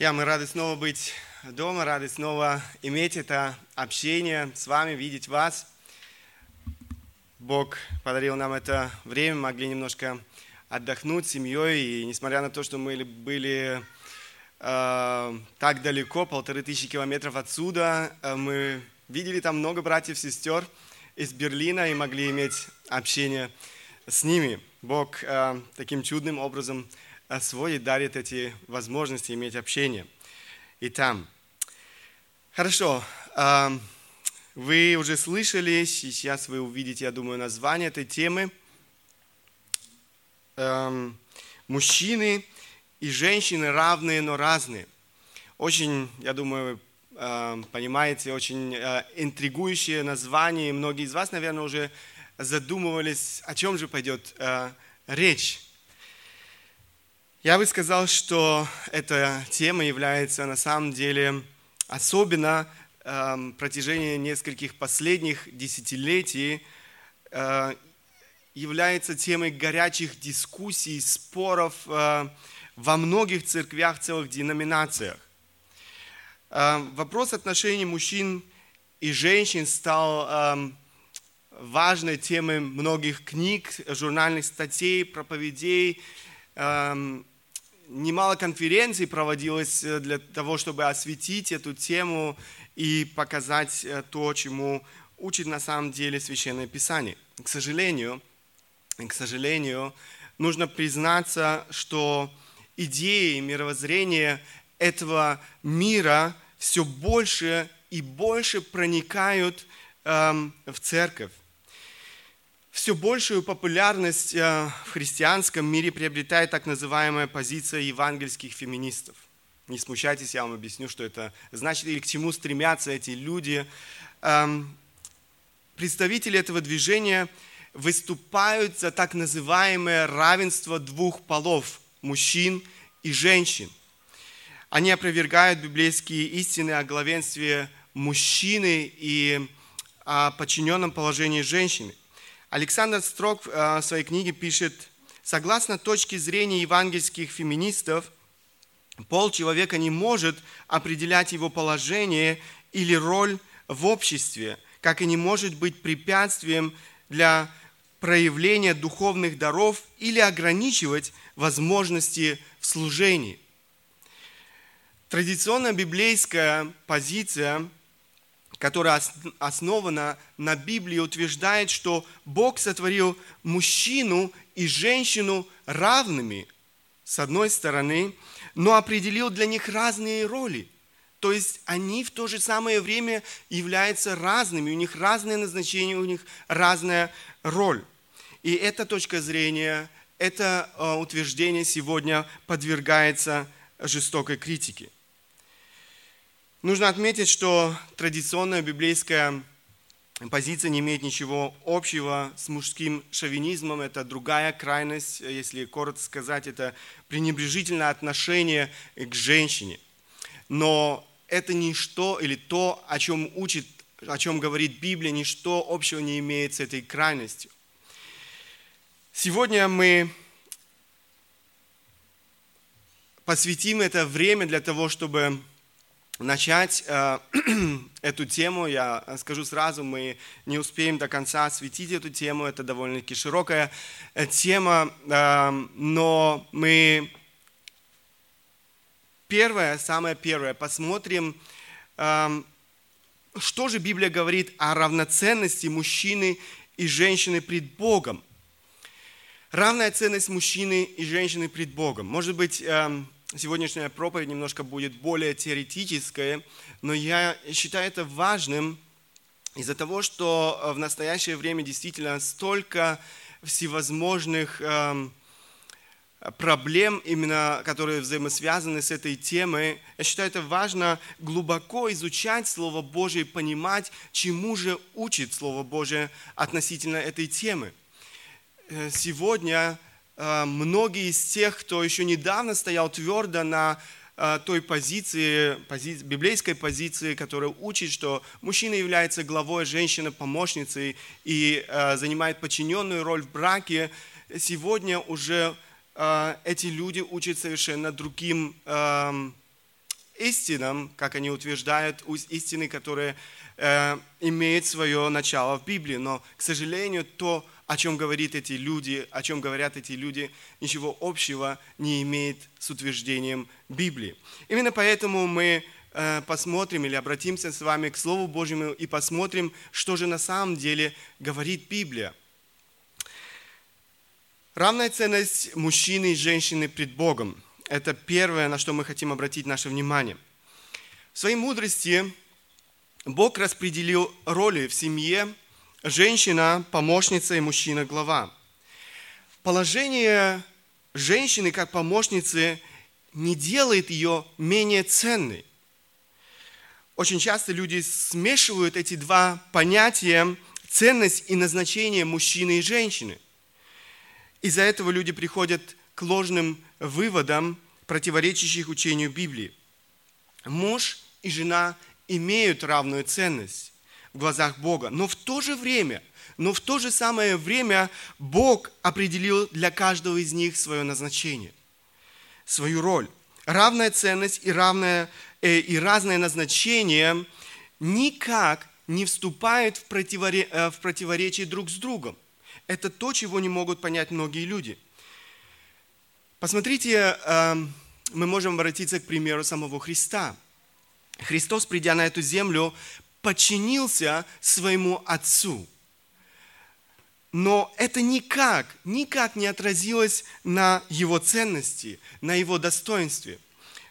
Я, мы рады снова быть дома, рады снова иметь это общение с вами, видеть вас. Бог подарил нам это время, могли немножко отдохнуть с семьей, и несмотря на то, что мы были э, так далеко, полторы тысячи километров отсюда, э, мы видели там много братьев и сестер из Берлина и могли иметь общение с ними. Бог э, таким чудным образом сводит, дарит эти возможности иметь общение и там. Хорошо, вы уже слышали, сейчас вы увидите, я думаю, название этой темы. Мужчины и женщины равные, но разные. Очень, я думаю, понимаете, очень интригующее название. Многие из вас, наверное, уже задумывались, о чем же пойдет речь. Я бы сказал, что эта тема является на самом деле особенно э, протяжении нескольких последних десятилетий э, является темой горячих дискуссий, споров э, во многих церквях, целых деноминациях. Э, вопрос отношений мужчин и женщин стал э, важной темой многих книг, журнальных статей, проповедей, эм, немало конференций проводилось э, для того, чтобы осветить эту тему и показать э, то, чему учит на самом деле Священное Писание. К сожалению, к сожалению, нужно признаться, что идеи и мировоззрение этого мира все больше и больше проникают эм, в церковь. Все большую популярность э, в христианском мире приобретает так называемая позиция евангельских феминистов. Не смущайтесь, я вам объясню, что это значит или к чему стремятся эти люди. Эм, представители этого движения выступают за так называемое равенство двух полов – мужчин и женщин. Они опровергают библейские истины о главенстве мужчины и о подчиненном положении женщины. Александр Строк э, в своей книге пишет, согласно точке зрения евангельских феминистов, пол человека не может определять его положение или роль в обществе, как и не может быть препятствием для проявления духовных даров или ограничивать возможности в служении. Традиционная библейская позиция – которая основана на Библии, утверждает, что Бог сотворил мужчину и женщину равными, с одной стороны, но определил для них разные роли. То есть они в то же самое время являются разными, у них разное назначение, у них разная роль. И эта точка зрения, это э, утверждение сегодня подвергается жестокой критике. Нужно отметить, что традиционная библейская позиция не имеет ничего общего с мужским шовинизмом. Это другая крайность, если коротко сказать, это пренебрежительное отношение к женщине. Но это ничто или то, о чем учит, о чем говорит Библия, ничто общего не имеет с этой крайностью. Сегодня мы посвятим это время для того, чтобы начать э, эту тему. Я скажу сразу, мы не успеем до конца осветить эту тему. Это довольно-таки широкая э, тема, э, но мы первое, самое первое, посмотрим, э, что же Библия говорит о равноценности мужчины и женщины пред Богом. Равная ценность мужчины и женщины пред Богом. Может быть, э, сегодняшняя проповедь немножко будет более теоретическая, но я считаю это важным из-за того, что в настоящее время действительно столько всевозможных эм, проблем, именно которые взаимосвязаны с этой темой. Я считаю это важно глубоко изучать Слово Божие, понимать, чему же учит Слово Божие относительно этой темы. Э, сегодня Э, многие из тех, кто еще недавно стоял твердо на э, той позиции, пози, библейской позиции, которая учит, что мужчина является главой, женщина помощницей и э, занимает подчиненную роль в браке, сегодня уже эти люди учат совершенно другим эм, истинам, как они утверждают, истины, которые э, имеют свое начало в Библии. Но, к сожалению, то, о чем говорят эти люди, о чем говорят эти люди, ничего общего не имеет с утверждением Библии. Именно поэтому мы э, посмотрим или обратимся с вами к Слову Божьему и посмотрим, что же на самом деле говорит Библия. Равная ценность мужчины и женщины пред Богом – это первое, на что мы хотим обратить наше внимание. В своей мудрости Бог распределил роли в семье женщина – помощница и мужчина – глава. Положение женщины как помощницы не делает ее менее ценной. Очень часто люди смешивают эти два понятия – ценность и назначение мужчины и женщины – из-за этого люди приходят к ложным выводам, противоречащих учению Библии. Муж и жена имеют равную ценность в глазах Бога, но в то же время, но в то же самое время Бог определил для каждого из них свое назначение, свою роль. Равная ценность и, равное, э, и разное назначение никак не вступают в, противоре, э, в противоречие друг с другом – это то, чего не могут понять многие люди. Посмотрите, эм, мы можем обратиться к примеру самого Христа. Христос, придя на эту землю, подчинился своему Отцу. Но это никак, никак не отразилось на его ценности, на его достоинстве.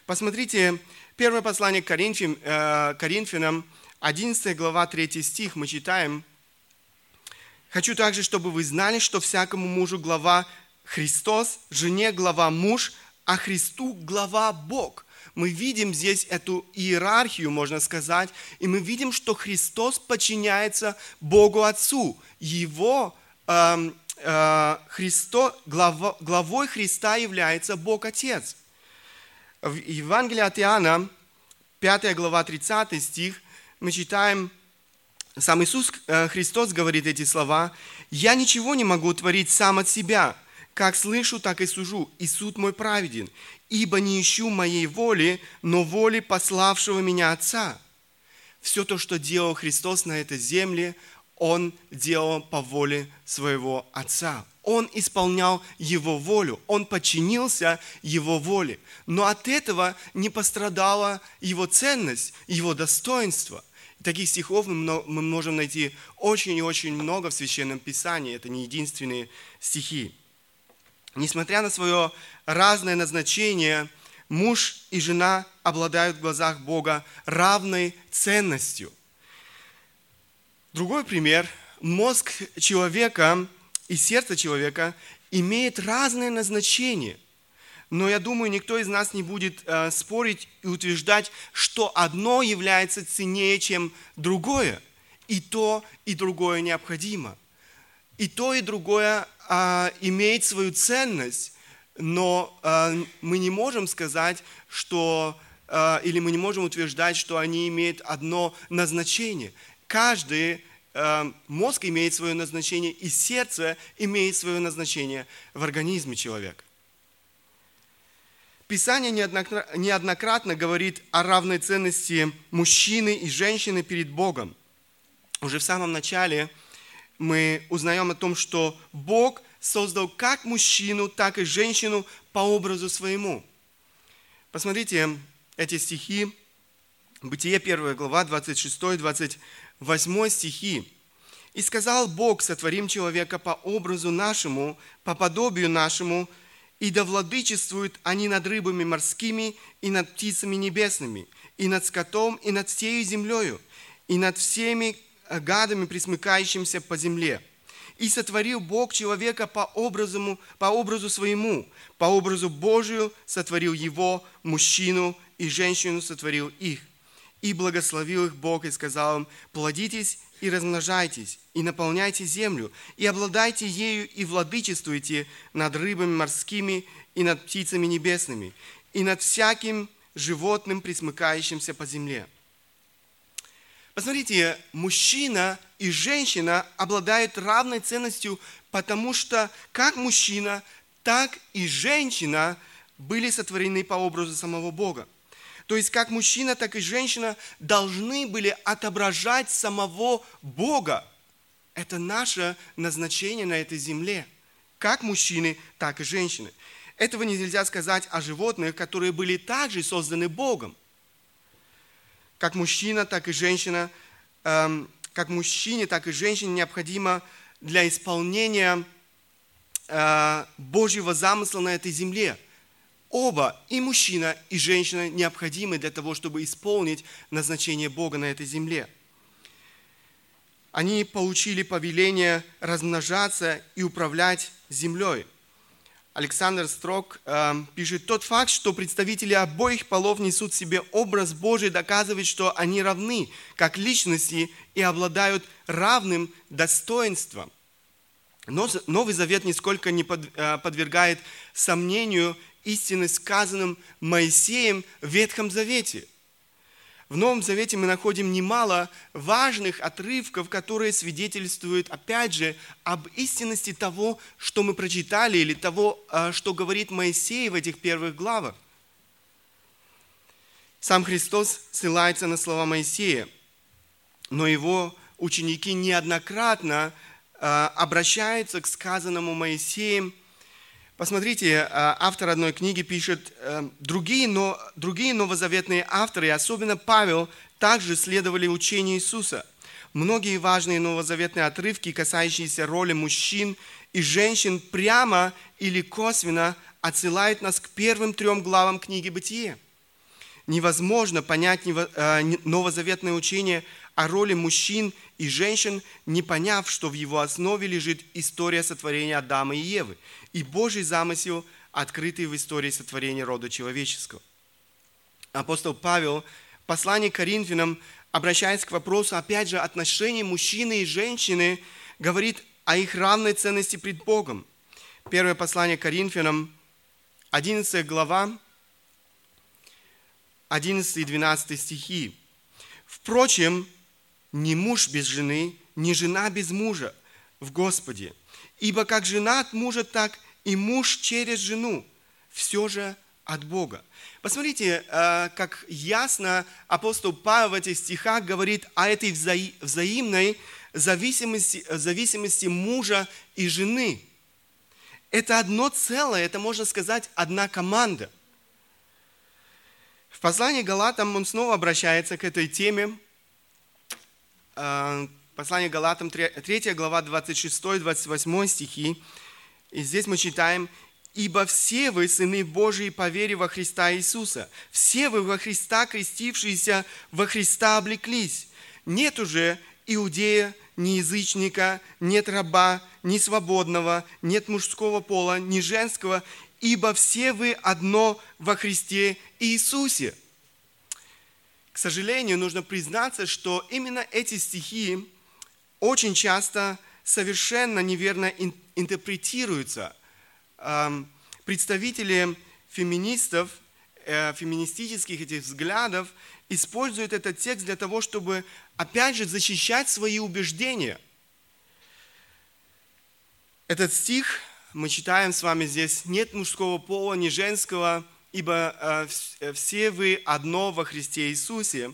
Посмотрите, первое послание к э, Коринфянам, 11 глава, 3 стих, мы читаем – Хочу также, чтобы вы знали, что всякому мужу глава Христос, жене глава муж, а Христу глава Бог. Мы видим здесь эту иерархию, можно сказать, и мы видим, что Христос подчиняется Богу Отцу. Его э, э, Христо, глав, главой Христа является Бог Отец. В Евангелии от Иоанна, 5 глава, 30 стих, мы читаем, сам Иисус э, Христос говорит эти слова. «Я ничего не могу творить сам от себя. Как слышу, так и сужу, и суд мой праведен. Ибо не ищу моей воли, но воли пославшего меня Отца». Все то, что делал Христос на этой земле, Он делал по воле своего Отца. Он исполнял Его волю, Он подчинился Его воле. Но от этого не пострадала Его ценность, Его достоинство – Таких стихов мы можем найти очень и очень много в Священном Писании. Это не единственные стихи. Несмотря на свое разное назначение, муж и жена обладают в глазах Бога равной ценностью. Другой пример. Мозг человека и сердце человека имеет разное назначение – но я думаю, никто из нас не будет э, спорить и утверждать, что одно является ценнее, чем другое. И то, и другое необходимо. И то, и другое э, имеет свою ценность, но э, мы не можем сказать, что э, или мы не можем утверждать, что они имеют одно назначение. Каждый э, мозг имеет свое назначение, и сердце имеет свое назначение в организме человека. Писание неоднократно говорит о равной ценности мужчины и женщины перед Богом. Уже в самом начале мы узнаем о том, что Бог создал как мужчину, так и женщину по образу своему. Посмотрите эти стихи. Бытие 1 глава, 26-28 стихи. «И сказал Бог, сотворим человека по образу нашему, по подобию нашему, и да владычествуют они над рыбами морскими и над птицами небесными, и над скотом, и над всею землею, и над всеми гадами, присмыкающимся по земле. И сотворил Бог человека по образу, по образу своему, по образу Божию сотворил его, мужчину и женщину сотворил их. И благословил их Бог и сказал им, плодитесь и размножайтесь, и наполняйте землю, и обладайте ею, и владычествуйте над рыбами морскими, и над птицами небесными, и над всяким животным, присмыкающимся по земле. Посмотрите, мужчина и женщина обладают равной ценностью, потому что как мужчина, так и женщина были сотворены по образу самого Бога. То есть как мужчина, так и женщина должны были отображать самого Бога. Это наше назначение на этой земле. Как мужчины, так и женщины. Этого нельзя сказать о животных, которые были также созданы Богом. Как мужчина, так и женщина, эм, как мужчине, так и женщине необходимо для исполнения э, Божьего замысла на этой земле. Оба, и мужчина, и женщина, необходимы для того, чтобы исполнить назначение Бога на этой земле. Они получили повеление размножаться и управлять землей. Александр Строк э, пишет, тот факт, что представители обоих полов несут в себе образ Божий, доказывает, что они равны как личности и обладают равным достоинством. Но Новый Завет нисколько не э, подвергает сомнению истинность сказанным Моисеем в Ветхом Завете – в Новом Завете мы находим немало важных отрывков, которые свидетельствуют, опять же, об истинности того, что мы прочитали, или того, а, что говорит Моисей в этих первых главах. Сам Христос ссылается на слова Моисея, но его ученики неоднократно а, обращаются к сказанному Моисеем Посмотрите, э, автор одной книги пишет, э, другие, но, другие новозаветные авторы, особенно Павел, также следовали учению Иисуса. Многие важные новозаветные отрывки, касающиеся роли мужчин и женщин, прямо или косвенно отсылают нас к первым трем главам книги «Бытие». Невозможно понять э, новозаветное учение о роли мужчин и женщин, не поняв, что в его основе лежит история сотворения Адама и Евы и Божий замысел, открытый в истории сотворения рода человеческого. Апостол Павел, послание Коринфянам, обращаясь к вопросу, опять же, отношений мужчины и женщины, говорит о их равной ценности пред Богом. Первое послание Коринфянам, 11 глава, 11 и 12 стихи. Впрочем, ни муж без жены, ни жена без мужа в Господе. Ибо как жена от мужа, так и муж через жену. Все же от Бога. Посмотрите, э, как ясно апостол Павел в этих стихах говорит о этой взаимной зависимости, зависимости мужа и жены. Это одно целое, это, можно сказать, одна команда. В послании Галатам он снова обращается к этой теме, послание Галатам, 3 глава, 26-28 стихи. И здесь мы читаем, «Ибо все вы, сыны Божии, по вере во Христа Иисуса, все вы во Христа, крестившиеся, во Христа облеклись. Нет уже иудея, ни язычника, нет раба, ни свободного, нет мужского пола, ни женского, ибо все вы одно во Христе Иисусе» сожалению, нужно признаться, что именно эти стихи очень часто совершенно неверно интерпретируются. Представители феминистов, э, феминистических этих взглядов используют этот текст для того, чтобы, опять же, защищать свои убеждения. Этот стих мы читаем с вами здесь, нет мужского пола, ни женского, ибо э, э, все вы одно во Христе Иисусе,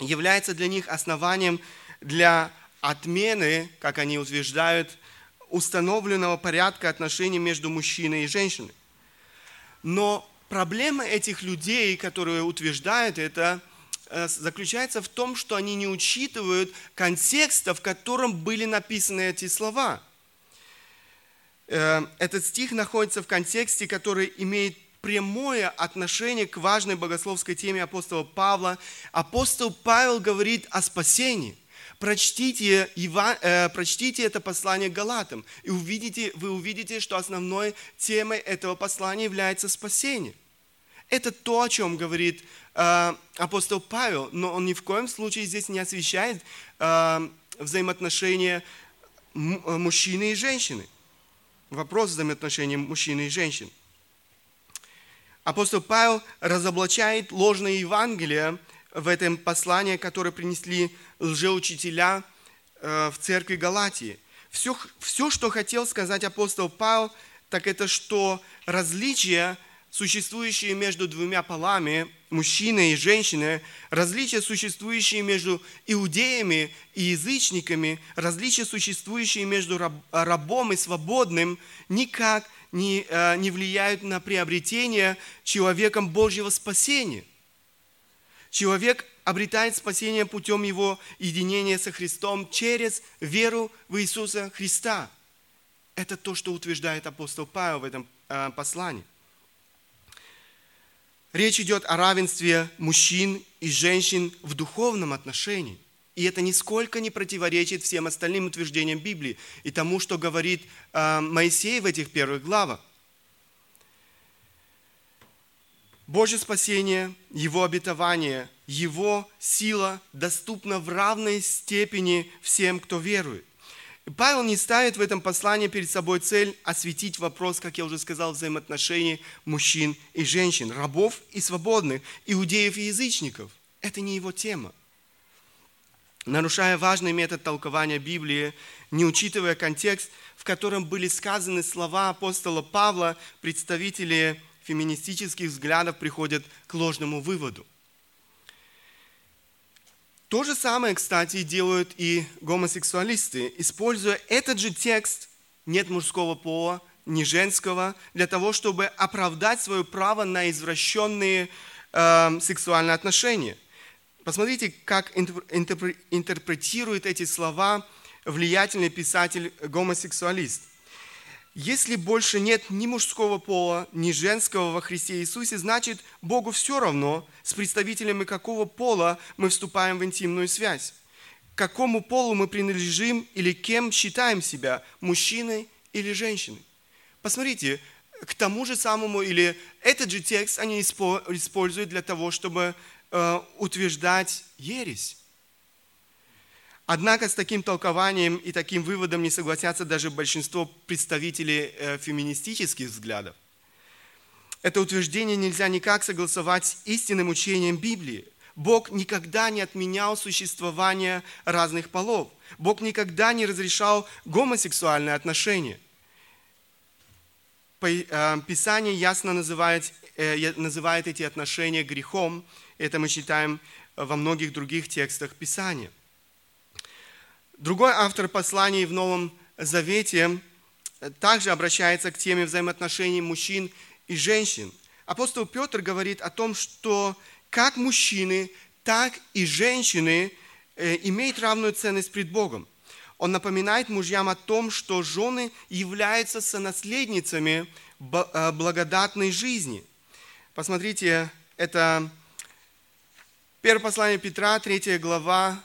является для них основанием для отмены, как они утверждают, установленного порядка отношений между мужчиной и женщиной. Но проблема этих людей, которые утверждают это, э, заключается в том, что они не учитывают контекста, в котором были написаны эти слова. Этот стих находится в контексте, который имеет прямое отношение к важной богословской теме апостола Павла. Апостол Павел говорит о спасении. Прочтите, Ива, э, прочтите это послание Галатам, и увидите, вы увидите, что основной темой этого послания является спасение. Это то, о чем говорит э, апостол Павел, но он ни в коем случае здесь не освещает э, взаимоотношения э, мужчины и женщины. Вопрос взаимоотношений мужчины и женщины. Апостол Павел разоблачает ложное Евангелие в этом послании, которое принесли лжеучителя э, в церкви Галатии. Все, все, что хотел сказать апостол Павел, так это, что различие существующие между двумя полами, мужчиной и женщиной, различия, существующие между иудеями и язычниками, различия, существующие между раб, рабом и свободным, никак не, э, не влияют на приобретение человеком Божьего спасения. Человек обретает спасение путем его единения со Христом через веру в Иисуса Христа. Это то, что утверждает апостол Павел в этом э, послании. Речь идет о равенстве мужчин и женщин в духовном отношении. И это нисколько не противоречит всем остальным утверждениям Библии и тому, что говорит э, Моисей в этих первых главах. Божье спасение, Его обетование, Его сила доступна в равной степени всем, кто верует. Павел не ставит в этом послании перед собой цель осветить вопрос, как я уже сказал, взаимоотношений мужчин и женщин, рабов и свободных, иудеев и язычников. Это не его тема. Нарушая важный метод толкования Библии, не учитывая контекст, в котором были сказаны слова апостола Павла, представители феминистических взглядов приходят к ложному выводу – то же самое, кстати, делают и гомосексуалисты, используя этот же текст «нет мужского пола», не женского, для того, чтобы оправдать свое право на извращенные э, сексуальные отношения. Посмотрите, как интерпретирует эти слова влиятельный писатель-гомосексуалист – если больше нет ни мужского пола, ни женского во Христе Иисусе, значит, Богу все равно, с представителями какого пола мы вступаем в интимную связь. Какому полу мы принадлежим или кем считаем себя, мужчиной или женщиной. Посмотрите, к тому же самому, или этот же текст они используют для того, чтобы э, утверждать ересь. Однако с таким толкованием и таким выводом не согласятся даже большинство представителей э, феминистических взглядов. Это утверждение нельзя никак согласовать с истинным учением Библии. Бог никогда не отменял существование разных полов. Бог никогда не разрешал гомосексуальные отношения. Э, Писание ясно называет, называет эти отношения грехом. Это мы читаем во многих других текстах Писания. Другой автор посланий в Новом Завете также обращается к теме взаимоотношений мужчин и женщин. Апостол Петр говорит о том, что как мужчины, так и женщины э, имеют равную ценность пред Богом. Он напоминает мужьям о том, что жены являются сонаследницами э, благодатной жизни. Посмотрите, это первое послание Петра, 3 глава,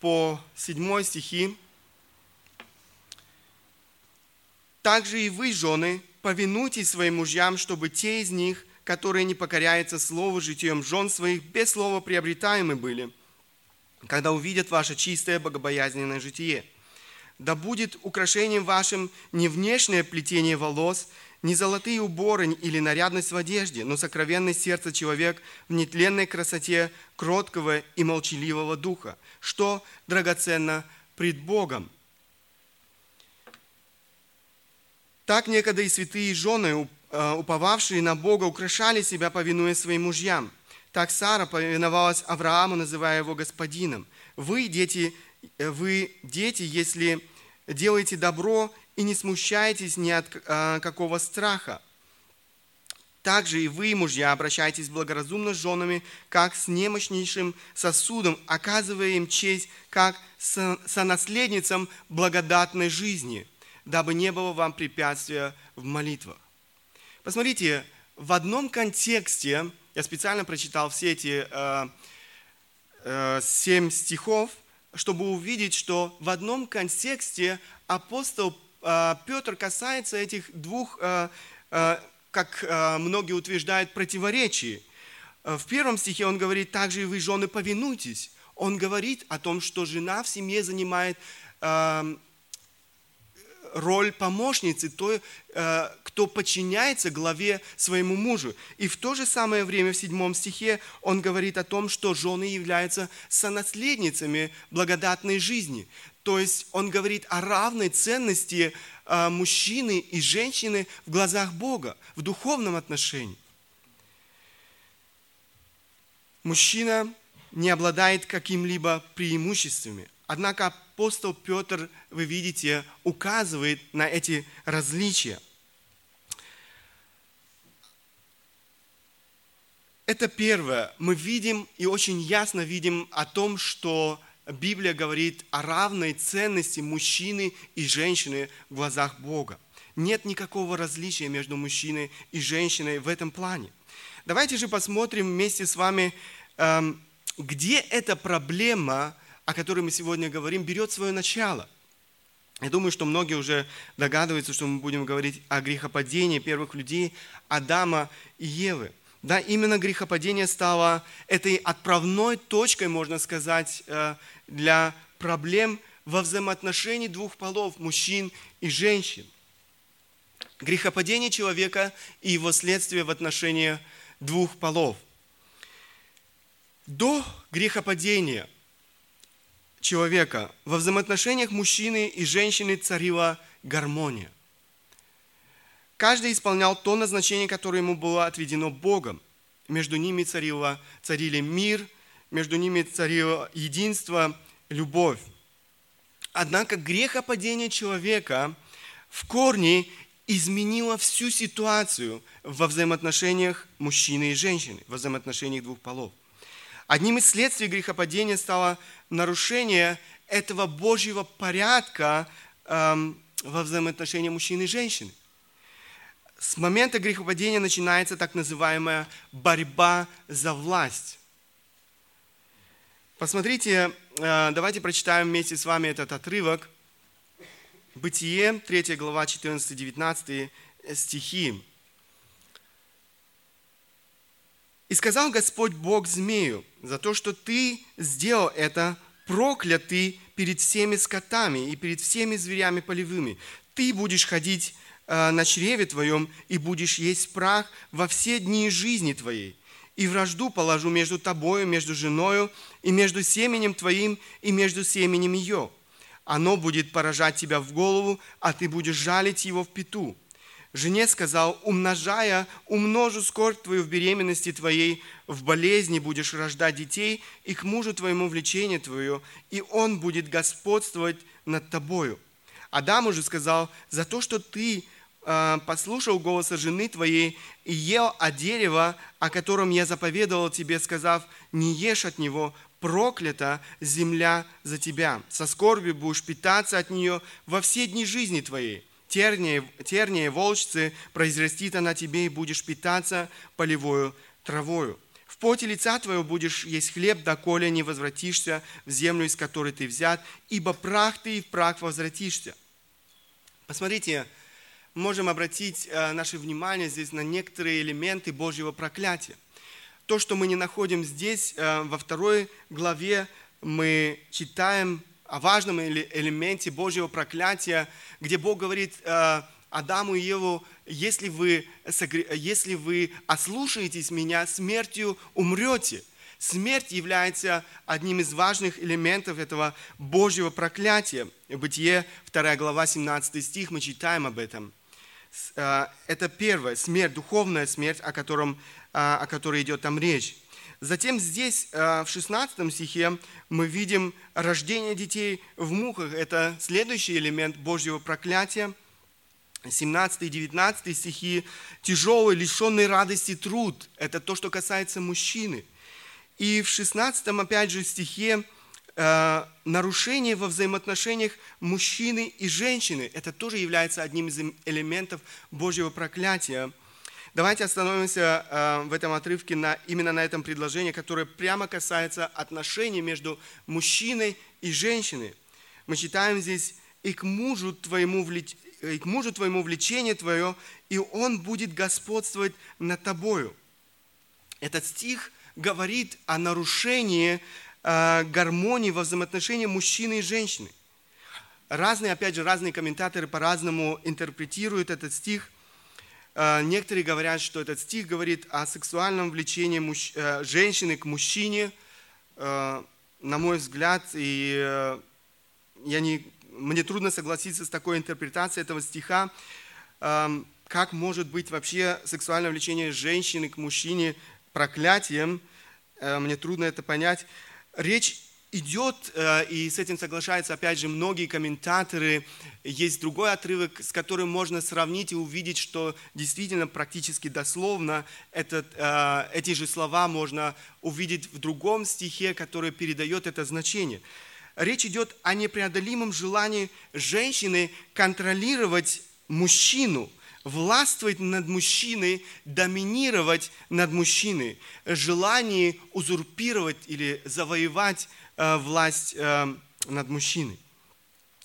по 7 стихи. «Также и вы, жены, повинуйтесь своим мужьям, чтобы те из них, которые не покоряются слову житием жен своих, без слова приобретаемы были, когда увидят ваше чистое богобоязненное житие. Да будет украшением вашим не внешнее плетение волос, не золотые уборы или нарядность в одежде, но сокровенное сердце человек в нетленной красоте кроткого и молчаливого духа, что драгоценно пред Богом. Так некогда и святые жены, э, уповавшие на Бога, украшали себя, повинуя своим мужьям. Так Сара повиновалась Аврааму, называя его господином. Вы, дети, э, вы, дети, если делаете добро и не смущайтесь ни от э, какого страха. Также и вы, мужья, обращайтесь благоразумно с женами, как с немощнейшим сосудом, оказывая им честь, как сонаследницам благодатной жизни, дабы не было вам препятствия в молитвах. Посмотрите, в одном контексте, я специально прочитал все эти э, э, семь стихов, чтобы увидеть, что в одном контексте апостол Петр касается этих двух, а, а, как многие утверждают, противоречий. В первом стихе он говорит, также и вы, жены, повинуйтесь. Он говорит о том, что жена в семье занимает роль помощницы, той, кто подчиняется главе своему мужу. И в то же самое время в седьмом стихе он говорит о том, что жены являются сонаследницами благодатной жизни. То есть он говорит о равной ценности а, мужчины и женщины в глазах Бога, в духовном отношении. Мужчина не обладает каким-либо преимуществами. Однако апостол Петр, вы видите, указывает на эти различия. Это первое. Мы видим и очень ясно видим о том, что Библия говорит о равной ценности мужчины и женщины в глазах Бога. Нет никакого различия между мужчиной и женщиной в этом плане. Давайте же посмотрим вместе с вами, эм, где эта проблема – о которой мы сегодня говорим, берет свое начало. Я думаю, что многие уже догадываются, что мы будем говорить о грехопадении первых людей, Адама и Евы. Да, именно грехопадение стало этой отправной точкой, можно сказать, э, для проблем во взаимоотношении двух полов, мужчин и женщин. Грехопадение человека и его следствие в отношении двух полов. До грехопадения – человека. Во взаимоотношениях мужчины и женщины царила гармония. Каждый исполнял то назначение, которое ему было отведено Богом. Между ними царило, царили мир, между ними царило единство, любовь. Однако грехопадение человека в корне изменило всю ситуацию во взаимоотношениях мужчины и женщины, во взаимоотношениях двух полов. Одним из следствий грехопадения стало нарушение этого Божьего порядка эм, во взаимоотношениях мужчины и женщины. С момента грехопадения начинается так называемая борьба за власть. Посмотрите, э, давайте прочитаем вместе с вами этот отрывок. Бытие, 3 глава, 14-19 стихи. И сказал Господь Бог змею, за то, что ты сделал это, проклятый перед всеми скотами и перед всеми зверями полевыми. Ты будешь ходить э, на чреве твоем и будешь есть прах во все дни жизни твоей. И вражду положу между тобою, между женою, и между семенем твоим, и между семенем ее. Оно будет поражать тебя в голову, а ты будешь жалить его в пету. Жене сказал, умножая, умножу скорбь твою в беременности твоей, в болезни будешь рождать детей, и к мужу твоему влечение твое, и он будет господствовать над тобою. Адам уже сказал, за то, что ты э, послушал голоса жены твоей и ел от дерева, о котором я заповедовал тебе, сказав, не ешь от него, проклята земля за тебя. Со скорбью будешь питаться от нее во все дни жизни твоей терния и волчцы произрастит она тебе, и будешь питаться полевою травою. В поте лица твоего будешь есть хлеб, доколе не возвратишься в землю, из которой ты взят, ибо прах ты и в прах возвратишься. Посмотрите, можем обратить э, наше внимание здесь на некоторые элементы Божьего проклятия. То, что мы не находим здесь, э, во второй главе мы читаем о важном элементе Божьего проклятия, где Бог говорит э, Адаму и Еву, если вы, если вы ослушаетесь меня, смертью умрете. Смерть является одним из важных элементов этого Божьего проклятия. Бытие, 2 глава, 17 стих, мы читаем об этом. Э, это первое, смерть, духовная смерть, о, котором, э, о которой идет там речь. Затем здесь, в 16 стихе, мы видим рождение детей в мухах. Это следующий элемент Божьего проклятия. 17 и 19 стихи. Тяжелый, лишенный радости труд. Это то, что касается мужчины. И в 16 опять же стихе нарушение во взаимоотношениях мужчины и женщины. Это тоже является одним из элементов Божьего проклятия. Давайте остановимся э, в этом отрывке на, именно на этом предложении, которое прямо касается отношений между мужчиной и женщиной. Мы читаем здесь, и к мужу твоему, влеч... и к мужу твоему влечение твое, и он будет господствовать над тобою. Этот стих говорит о нарушении э, гармонии во взаимоотношении мужчины и женщины. Разные, опять же, разные комментаторы по-разному интерпретируют этот стих – Э, некоторые говорят, что этот стих говорит о сексуальном влечении муж... Э, женщины к мужчине. Э, на мой взгляд, и я не... мне трудно согласиться с такой интерпретацией этого стиха. Эм, как может быть вообще сексуальное влечение женщины к мужчине проклятием? э, мне трудно это понять. Речь идет, э, и с этим соглашаются, опять же, многие комментаторы. Есть другой отрывок, с которым можно сравнить и увидеть, что действительно практически дословно этот, э, эти же слова можно увидеть в другом стихе, который передает это значение. Речь идет о непреодолимом желании женщины контролировать мужчину, властвовать над мужчиной, доминировать над мужчиной, желание узурпировать или завоевать Э, власть э, над мужчиной.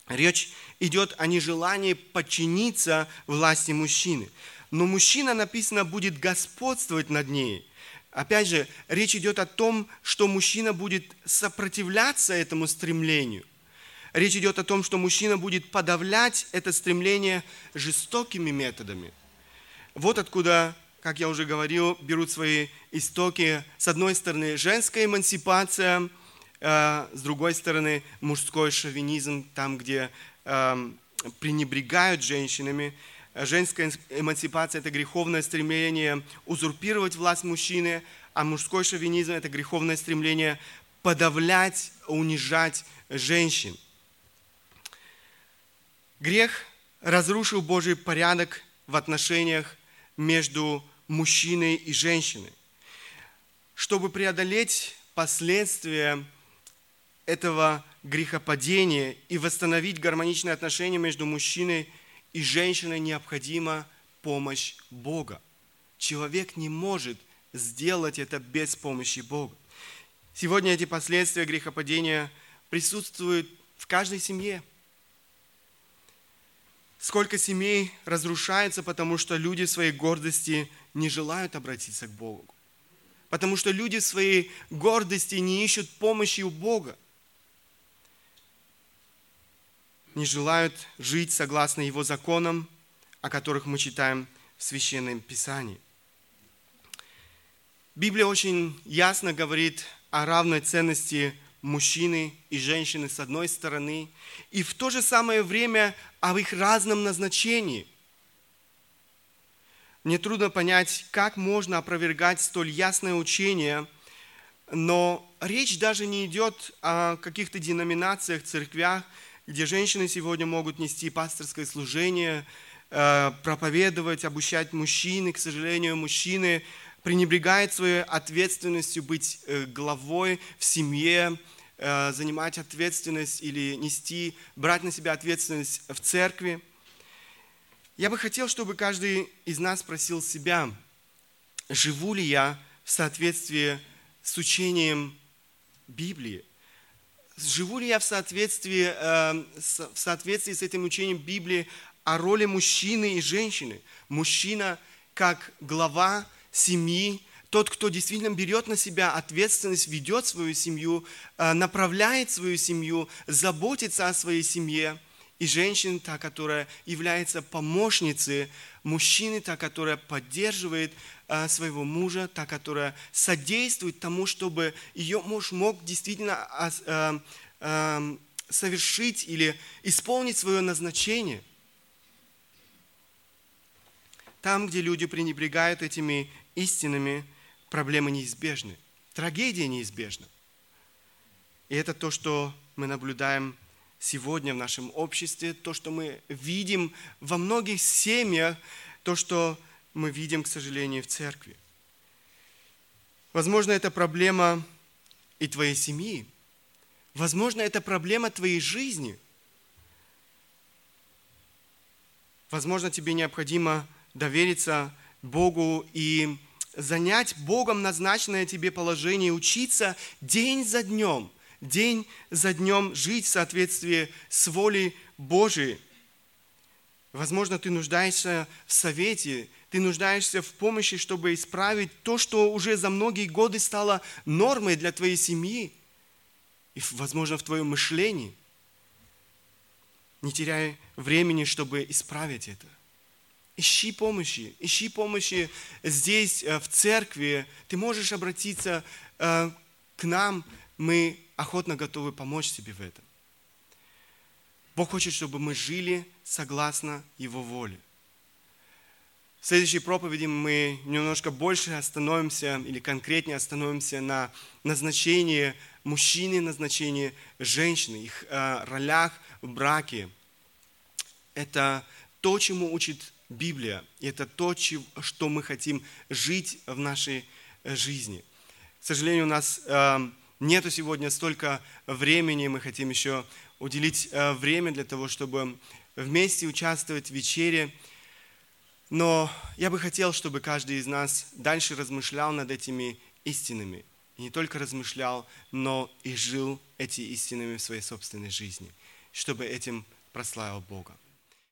Речь идет о нежелании подчиниться власти мужчины. Но мужчина, написано, будет господствовать над ней. Опять же, речь идет о том, что мужчина будет сопротивляться этому стремлению. Речь идет о том, что мужчина будет подавлять это стремление жестокими методами. Вот откуда, как я уже говорил, берут свои истоки, с одной стороны, женская эмансипация – Э, с другой стороны, мужской шовинизм, там, где эм, пренебрегают женщинами. Женская эмансипация – это греховное стремление узурпировать власть мужчины, а мужской шовинизм – это греховное стремление подавлять, унижать женщин. Грех разрушил Божий порядок в отношениях между мужчиной и женщиной. Чтобы преодолеть последствия этого грехопадения и восстановить гармоничные отношения между мужчиной и женщиной необходима помощь Бога. Человек не может сделать это без помощи Бога. Сегодня эти последствия грехопадения присутствуют в каждой семье. Сколько семей разрушается, потому что люди в своей гордости не желают обратиться к Богу. Потому что люди в своей гордости не ищут помощи у Бога. не желают жить согласно Его законам, о которых мы читаем в Священном Писании. Библия очень ясно говорит о равной ценности мужчины и женщины с одной стороны, и в то же самое время об их разном назначении. Мне трудно понять, как можно опровергать столь ясное учение, но речь даже не идет о каких-то деноминациях, церквях, где женщины сегодня могут нести пасторское служение, э, проповедовать, обучать мужчины. К сожалению, мужчины пренебрегают своей ответственностью быть э, главой в семье, э, занимать ответственность или нести, брать на себя ответственность в церкви. Я бы хотел, чтобы каждый из нас спросил себя, живу ли я в соответствии с учением Библии? живу ли я в соответствии, э, в соответствии с этим учением Библии о роли мужчины и женщины. Мужчина как глава семьи, тот, кто действительно берет на себя ответственность, ведет свою семью, э, направляет свою семью, заботится о своей семье. И женщина, та, которая является помощницей мужчины, та, которая поддерживает Э, своего мужа, та, которая содействует тому, чтобы ее муж мог действительно э, э, совершить или исполнить свое назначение. Там, где люди пренебрегают этими истинами, проблемы неизбежны. Трагедия неизбежна. И это то, что мы наблюдаем сегодня в нашем обществе, то, что мы видим во многих семьях, то, что мы видим, к сожалению, в церкви. Возможно, это проблема и твоей семьи. Возможно, это проблема твоей жизни. Возможно, тебе необходимо довериться Богу и занять Богом назначенное тебе положение, учиться день за днем, день за днем жить в соответствии с волей Божией. Возможно, ты нуждаешься в совете, ты нуждаешься в помощи, чтобы исправить то, что уже за многие годы стало нормой для твоей семьи и, возможно, в твоем мышлении. Не теряй времени, чтобы исправить это. Ищи помощи, ищи помощи здесь, э, в церкви. Ты можешь обратиться э, к нам, мы охотно готовы помочь тебе в этом. Бог хочет, чтобы мы жили согласно Его воле. В следующей проповеди мы немножко больше остановимся или конкретнее остановимся на назначении мужчины, назначении женщины, их э, ролях в браке. Это то, чему учит Библия. И это то, что мы хотим жить в нашей э, жизни. К сожалению, у нас э, нету сегодня столько времени. Мы хотим еще уделить э, время для того, чтобы вместе участвовать в вечере. Но я бы хотел, чтобы каждый из нас дальше размышлял над этими истинами. И не только размышлял, но и жил эти истинами в своей собственной жизни, чтобы этим прославил Бога.